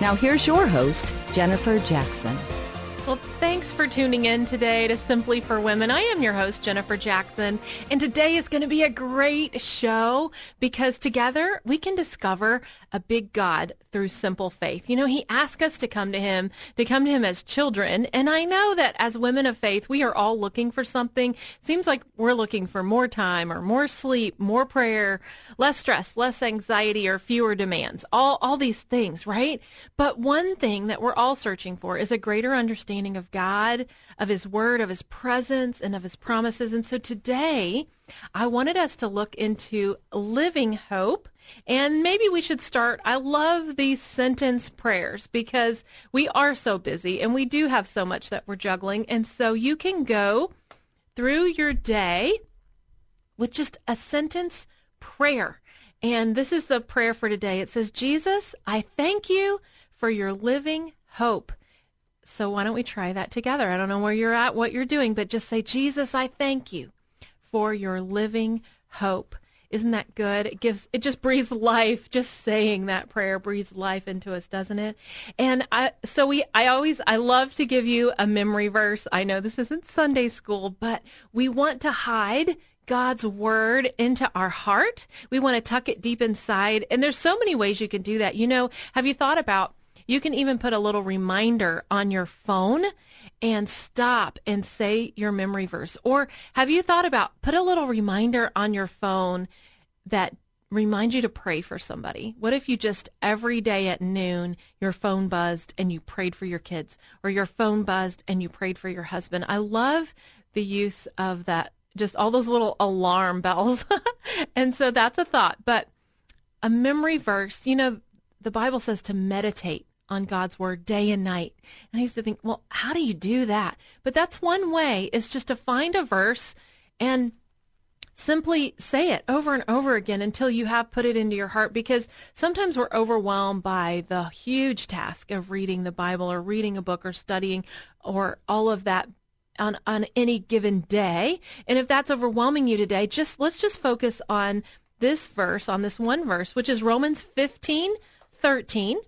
Now, here's your host, Jennifer Jackson. Well, thanks for tuning in today to Simply for Women. I am your host, Jennifer Jackson, and today is going to be a great show because together we can discover a big God through simple faith. You know, He asked us to come to Him, to come to Him as children, and I know that as women of faith, we are all looking for something. Seems like we're looking for more time or more sleep, more prayer, less stress, less anxiety, or fewer demands. All, all these things, right? But one thing that we're all searching for is a greater understanding understanding of God, of His Word, of His presence, and of His promises. And so today, I wanted us to look into living hope. And maybe we should start. I love these sentence prayers because we are so busy and we do have so much that we're juggling. And so you can go through your day with just a sentence prayer. And this is the prayer for today. It says, Jesus, I thank you for your living hope. So why don't we try that together? I don't know where you're at, what you're doing, but just say, Jesus, I thank you for your living hope. Isn't that good? It gives it just breathes life. Just saying that prayer breathes life into us, doesn't it? And I so we I always I love to give you a memory verse. I know this isn't Sunday school, but we want to hide God's word into our heart. We want to tuck it deep inside. And there's so many ways you can do that. You know, have you thought about you can even put a little reminder on your phone and stop and say your memory verse. Or have you thought about put a little reminder on your phone that reminds you to pray for somebody? What if you just every day at noon your phone buzzed and you prayed for your kids or your phone buzzed and you prayed for your husband? I love the use of that just all those little alarm bells. and so that's a thought, but a memory verse, you know, the Bible says to meditate on God's word day and night. And I used to think, well, how do you do that? But that's one way is just to find a verse and simply say it over and over again until you have put it into your heart because sometimes we're overwhelmed by the huge task of reading the Bible or reading a book or studying or all of that on on any given day. And if that's overwhelming you today, just let's just focus on this verse, on this one verse, which is Romans 15, 13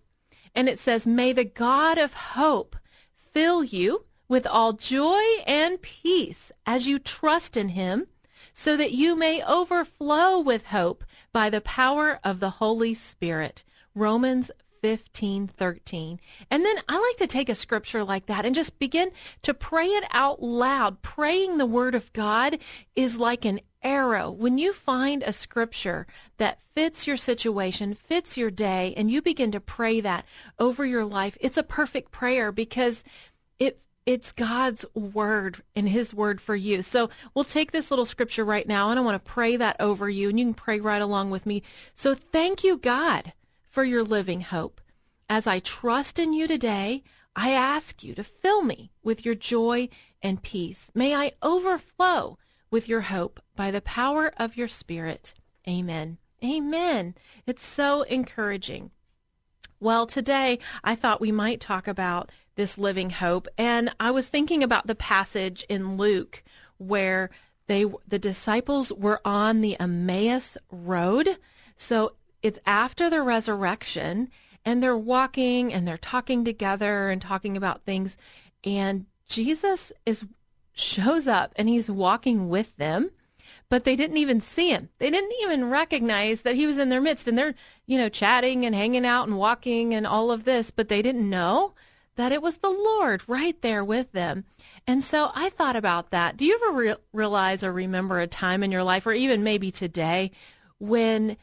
and it says, May the God of hope fill you with all joy and peace as you trust in him, so that you may overflow with hope by the power of the Holy Spirit. Romans 15, 13. And then I like to take a scripture like that and just begin to pray it out loud. Praying the word of God is like an arrow. When you find a scripture that fits your situation, fits your day, and you begin to pray that over your life, it's a perfect prayer because it it's God's word and his word for you. So we'll take this little scripture right now and I want to pray that over you and you can pray right along with me. So thank you, God, for your living hope. As I trust in you today, I ask you to fill me with your joy and peace. May I overflow with your hope by the power of your Spirit. Amen. Amen. It's so encouraging. Well, today I thought we might talk about this living hope, and I was thinking about the passage in Luke where they the disciples were on the Emmaus road. So it's after the resurrection, and they're walking and they're talking together and talking about things, and Jesus is shows up and he's walking with them. but they didn't even see him. They didn't even recognize that he was in their midst. And they're, you know, chatting and hanging out and walking and all of this, but they didn't know that it was the Lord right there with them. And so I thought about that. Do you ever re- realize or remember a time in your life, or even maybe today, when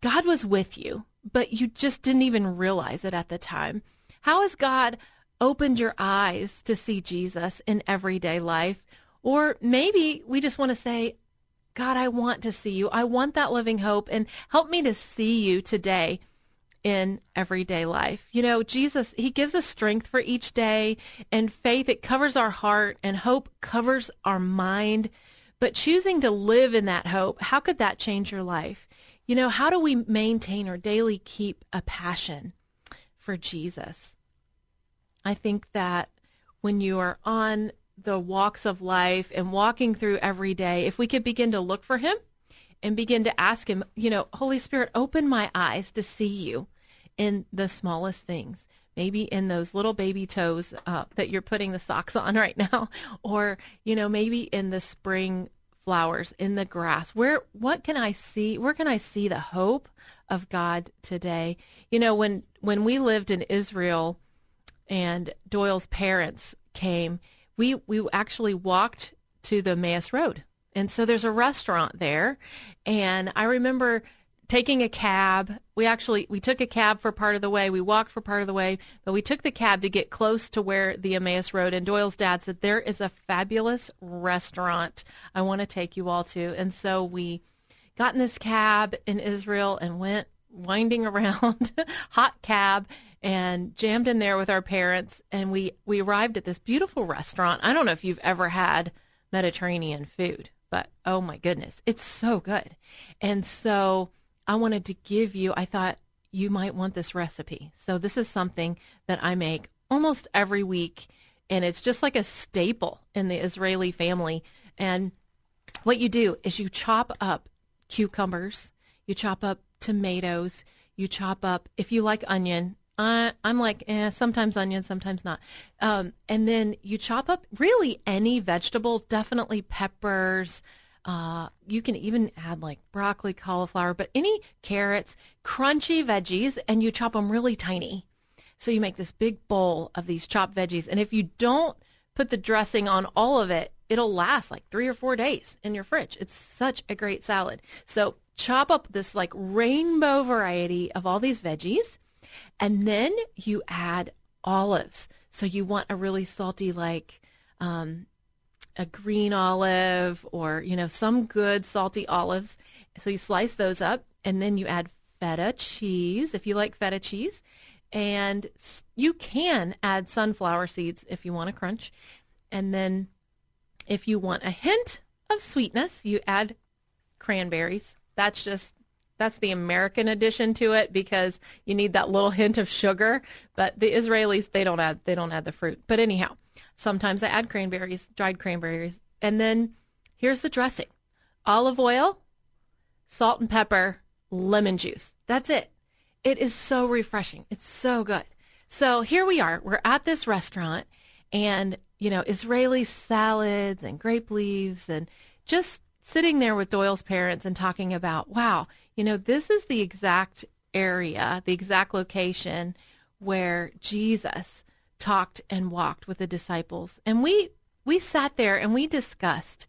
God was with you, but you just didn't even realize it at the time? How has God opened your eyes to see Jesus in everyday life? Or maybe we just want to say, God, I want to see you. I want that living hope and help me to see you today in everyday life. You know, Jesus, he gives us strength for each day and faith. It covers our heart and hope covers our mind. But choosing to live in that hope, how could that change your life? You know, how do we maintain or daily keep a passion for Jesus? I think that when you are on the walks of life and walking through every day, if we could begin to look for him and begin to ask him, you know, Holy Spirit, open my eyes to see you in the smallest things. Maybe in those little baby toes uh, that you're putting the socks on right now, or you know, maybe in the spring flowers, in the grass. Where, what can I see? Where can I see the hope of God today? You know, when when we lived in Israel, and Doyle's parents came, we we actually walked to the Emmaus Road. And so there's a restaurant there. And I remember taking a cab. We actually we took a cab for part of the way. We walked for part of the way, but we took the cab to get close to where the Emmaus Road. And Doyle's dad said there is a fabulous restaurant I want to take you all to. And so we got in this cab in Israel and went winding around, hot cab, and jammed in there with our parents and we we arrived at this beautiful restaurant. I don't know if you've ever had Mediterranean food, but oh my goodness, it's so good. And so I wanted to give you I thought you might want this recipe. So this is something that I make almost every week and it's just like a staple in the Israeli family and what you do is you chop up cucumbers, you chop up tomatoes, you chop up if you like onion, I, I'm like, eh, sometimes onion, sometimes not. Um, and then you chop up really any vegetable, definitely peppers. Uh, you can even add like broccoli, cauliflower, but any carrots, crunchy veggies, and you chop them really tiny. So you make this big bowl of these chopped veggies. And if you don't put the dressing on all of it, it'll last like three or four days in your fridge. It's such a great salad. So chop up this like rainbow variety of all these veggies and then you add olives. So you want a really salty, like um, a green olive or, you know, some good salty olives. So you slice those up and then you add feta cheese if you like feta cheese. And you can add sunflower seeds if you want a crunch. And then if you want a hint of sweetness, you add cranberries. That's just that's the American addition to it because you need that little hint of sugar. But the Israelis, they don't add they don't add the fruit. But anyhow, sometimes I add cranberries, dried cranberries, and then here's the dressing: olive oil, salt and pepper, lemon juice. That's it. It is so refreshing. It's so good. So here we are. We're at this restaurant, and you know Israeli salads and grape leaves, and just sitting there with Doyle's parents and talking about, wow, you know, this is the exact area, the exact location where Jesus talked and walked with the disciples. And we we sat there and we discussed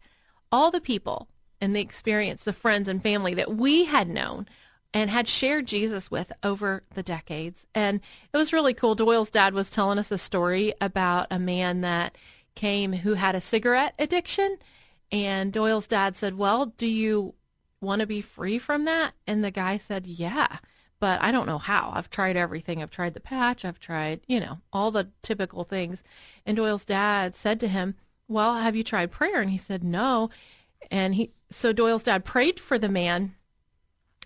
all the people and the experience, the friends and family that we had known and had shared Jesus with over the decades. And it was really cool. Doyle's dad was telling us a story about a man that came who had a cigarette addiction. And Doyle's dad said, Well, do you want to be free from that? And the guy said, yeah, but I don't know how. I've tried everything. I've tried the patch. I've tried, you know, all the typical things. And Doyle's dad said to him, well, have you tried prayer? And he said, no. And he, so Doyle's dad prayed for the man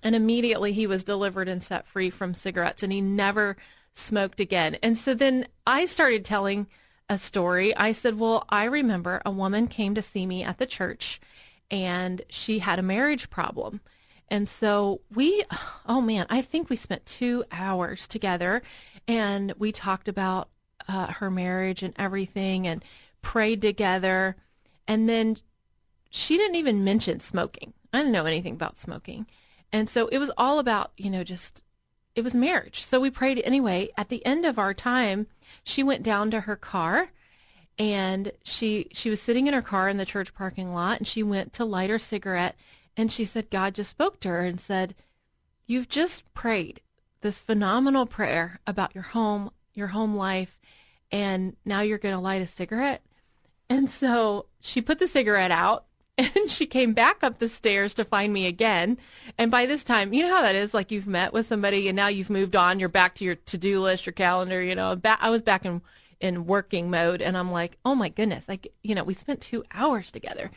and immediately he was delivered and set free from cigarettes and he never smoked again. And so then I started telling a story. I said, well, I remember a woman came to see me at the church and she had a marriage problem. And so we, oh man, I think we spent two hours together and we talked about uh, her marriage and everything and prayed together. And then she didn't even mention smoking. I didn't know anything about smoking. And so it was all about, you know, just it was marriage. So we prayed anyway. At the end of our time, she went down to her car and she she was sitting in her car in the church parking lot and she went to light her cigarette and she said God just spoke to her and said, "You've just prayed this phenomenal prayer about your home, your home life, and now you're going to light a cigarette." And so she put the cigarette out and she came back up the stairs to find me again. And by this time, you know how that is like you've met with somebody and now you've moved on, you're back to your to-do list, your calendar, you know. I was back in in working mode and I'm like, "Oh my goodness, like, you know, we spent 2 hours together."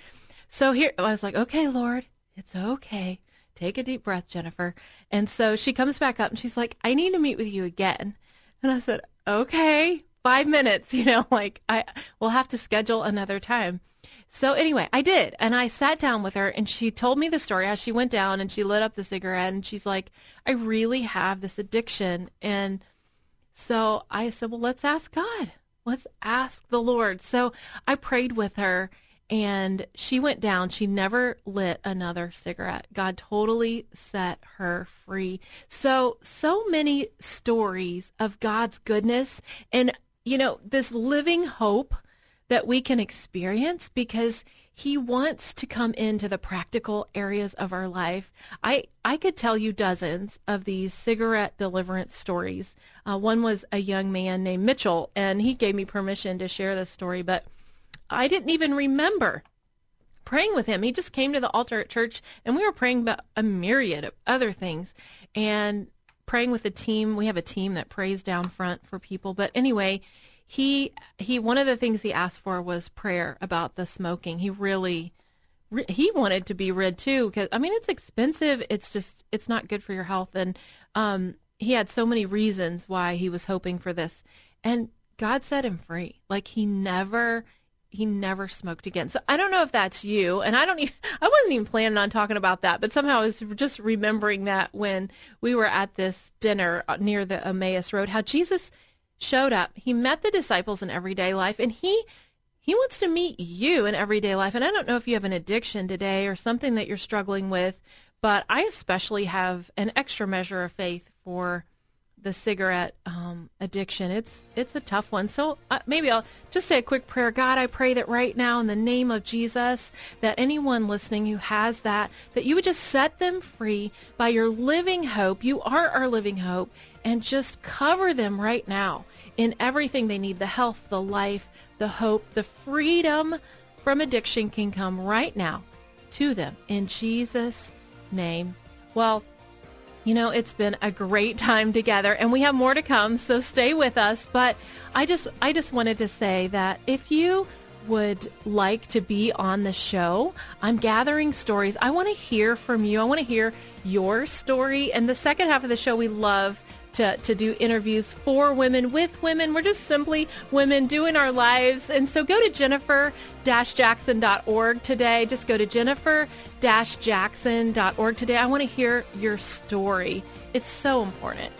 So here I was like, "Okay, Lord, it's okay. Take a deep breath, Jennifer." And so she comes back up and she's like, "I need to meet with you again." And I said, "Okay, 5 minutes, you know, like I we'll have to schedule another time." So anyway, I did. And I sat down with her and she told me the story as she went down and she lit up the cigarette and she's like, I really have this addiction. And so I said, well, let's ask God. Let's ask the Lord. So I prayed with her and she went down. She never lit another cigarette. God totally set her free. So, so many stories of God's goodness and, you know, this living hope that we can experience because he wants to come into the practical areas of our life. I, I could tell you dozens of these cigarette deliverance stories. Uh, one was a young man named Mitchell, and he gave me permission to share this story, but I didn't even remember praying with him. He just came to the altar at church, and we were praying about a myriad of other things. And praying with a team. We have a team that prays down front for people. But anyway, he he one of the things he asked for was prayer about the smoking. He really he wanted to be rid too because I mean it's expensive. It's just it's not good for your health, and um, he had so many reasons why he was hoping for this, and God set him free. Like he never he never smoked again. So I don't know if that's you, and I don't even I wasn't even planning on talking about that, but somehow I was just remembering that when we were at this dinner uh, near the Emmaus Road, how Jesus showed up. He met the disciples in everyday life and he he wants to meet you in everyday life. And I don't know if you have an addiction today or something that you're struggling with, but I especially have an extra measure of faith for the cigarette um, addiction. It's it's a tough one. So uh, maybe I'll just say a quick prayer. God, I pray that right now in the name of Jesus, that anyone listening who has that, that you would just set them free by your living hope. You are our living hope, and just cover them right now in everything they need the health, the life, the hope, the freedom from addiction can come right now to them in Jesus' name. Well, you know, it's been a great time together and we have more to come, so stay with us, but I just I just wanted to say that if you would like to be on the show, I'm gathering stories. I want to hear from you. I want to hear your story. And the second half of the show we love to, to do interviews for women, with women. We're just simply women doing our lives. And so go to jennifer-jackson.org today. Just go to jennifer-jackson.org today. I want to hear your story. It's so important.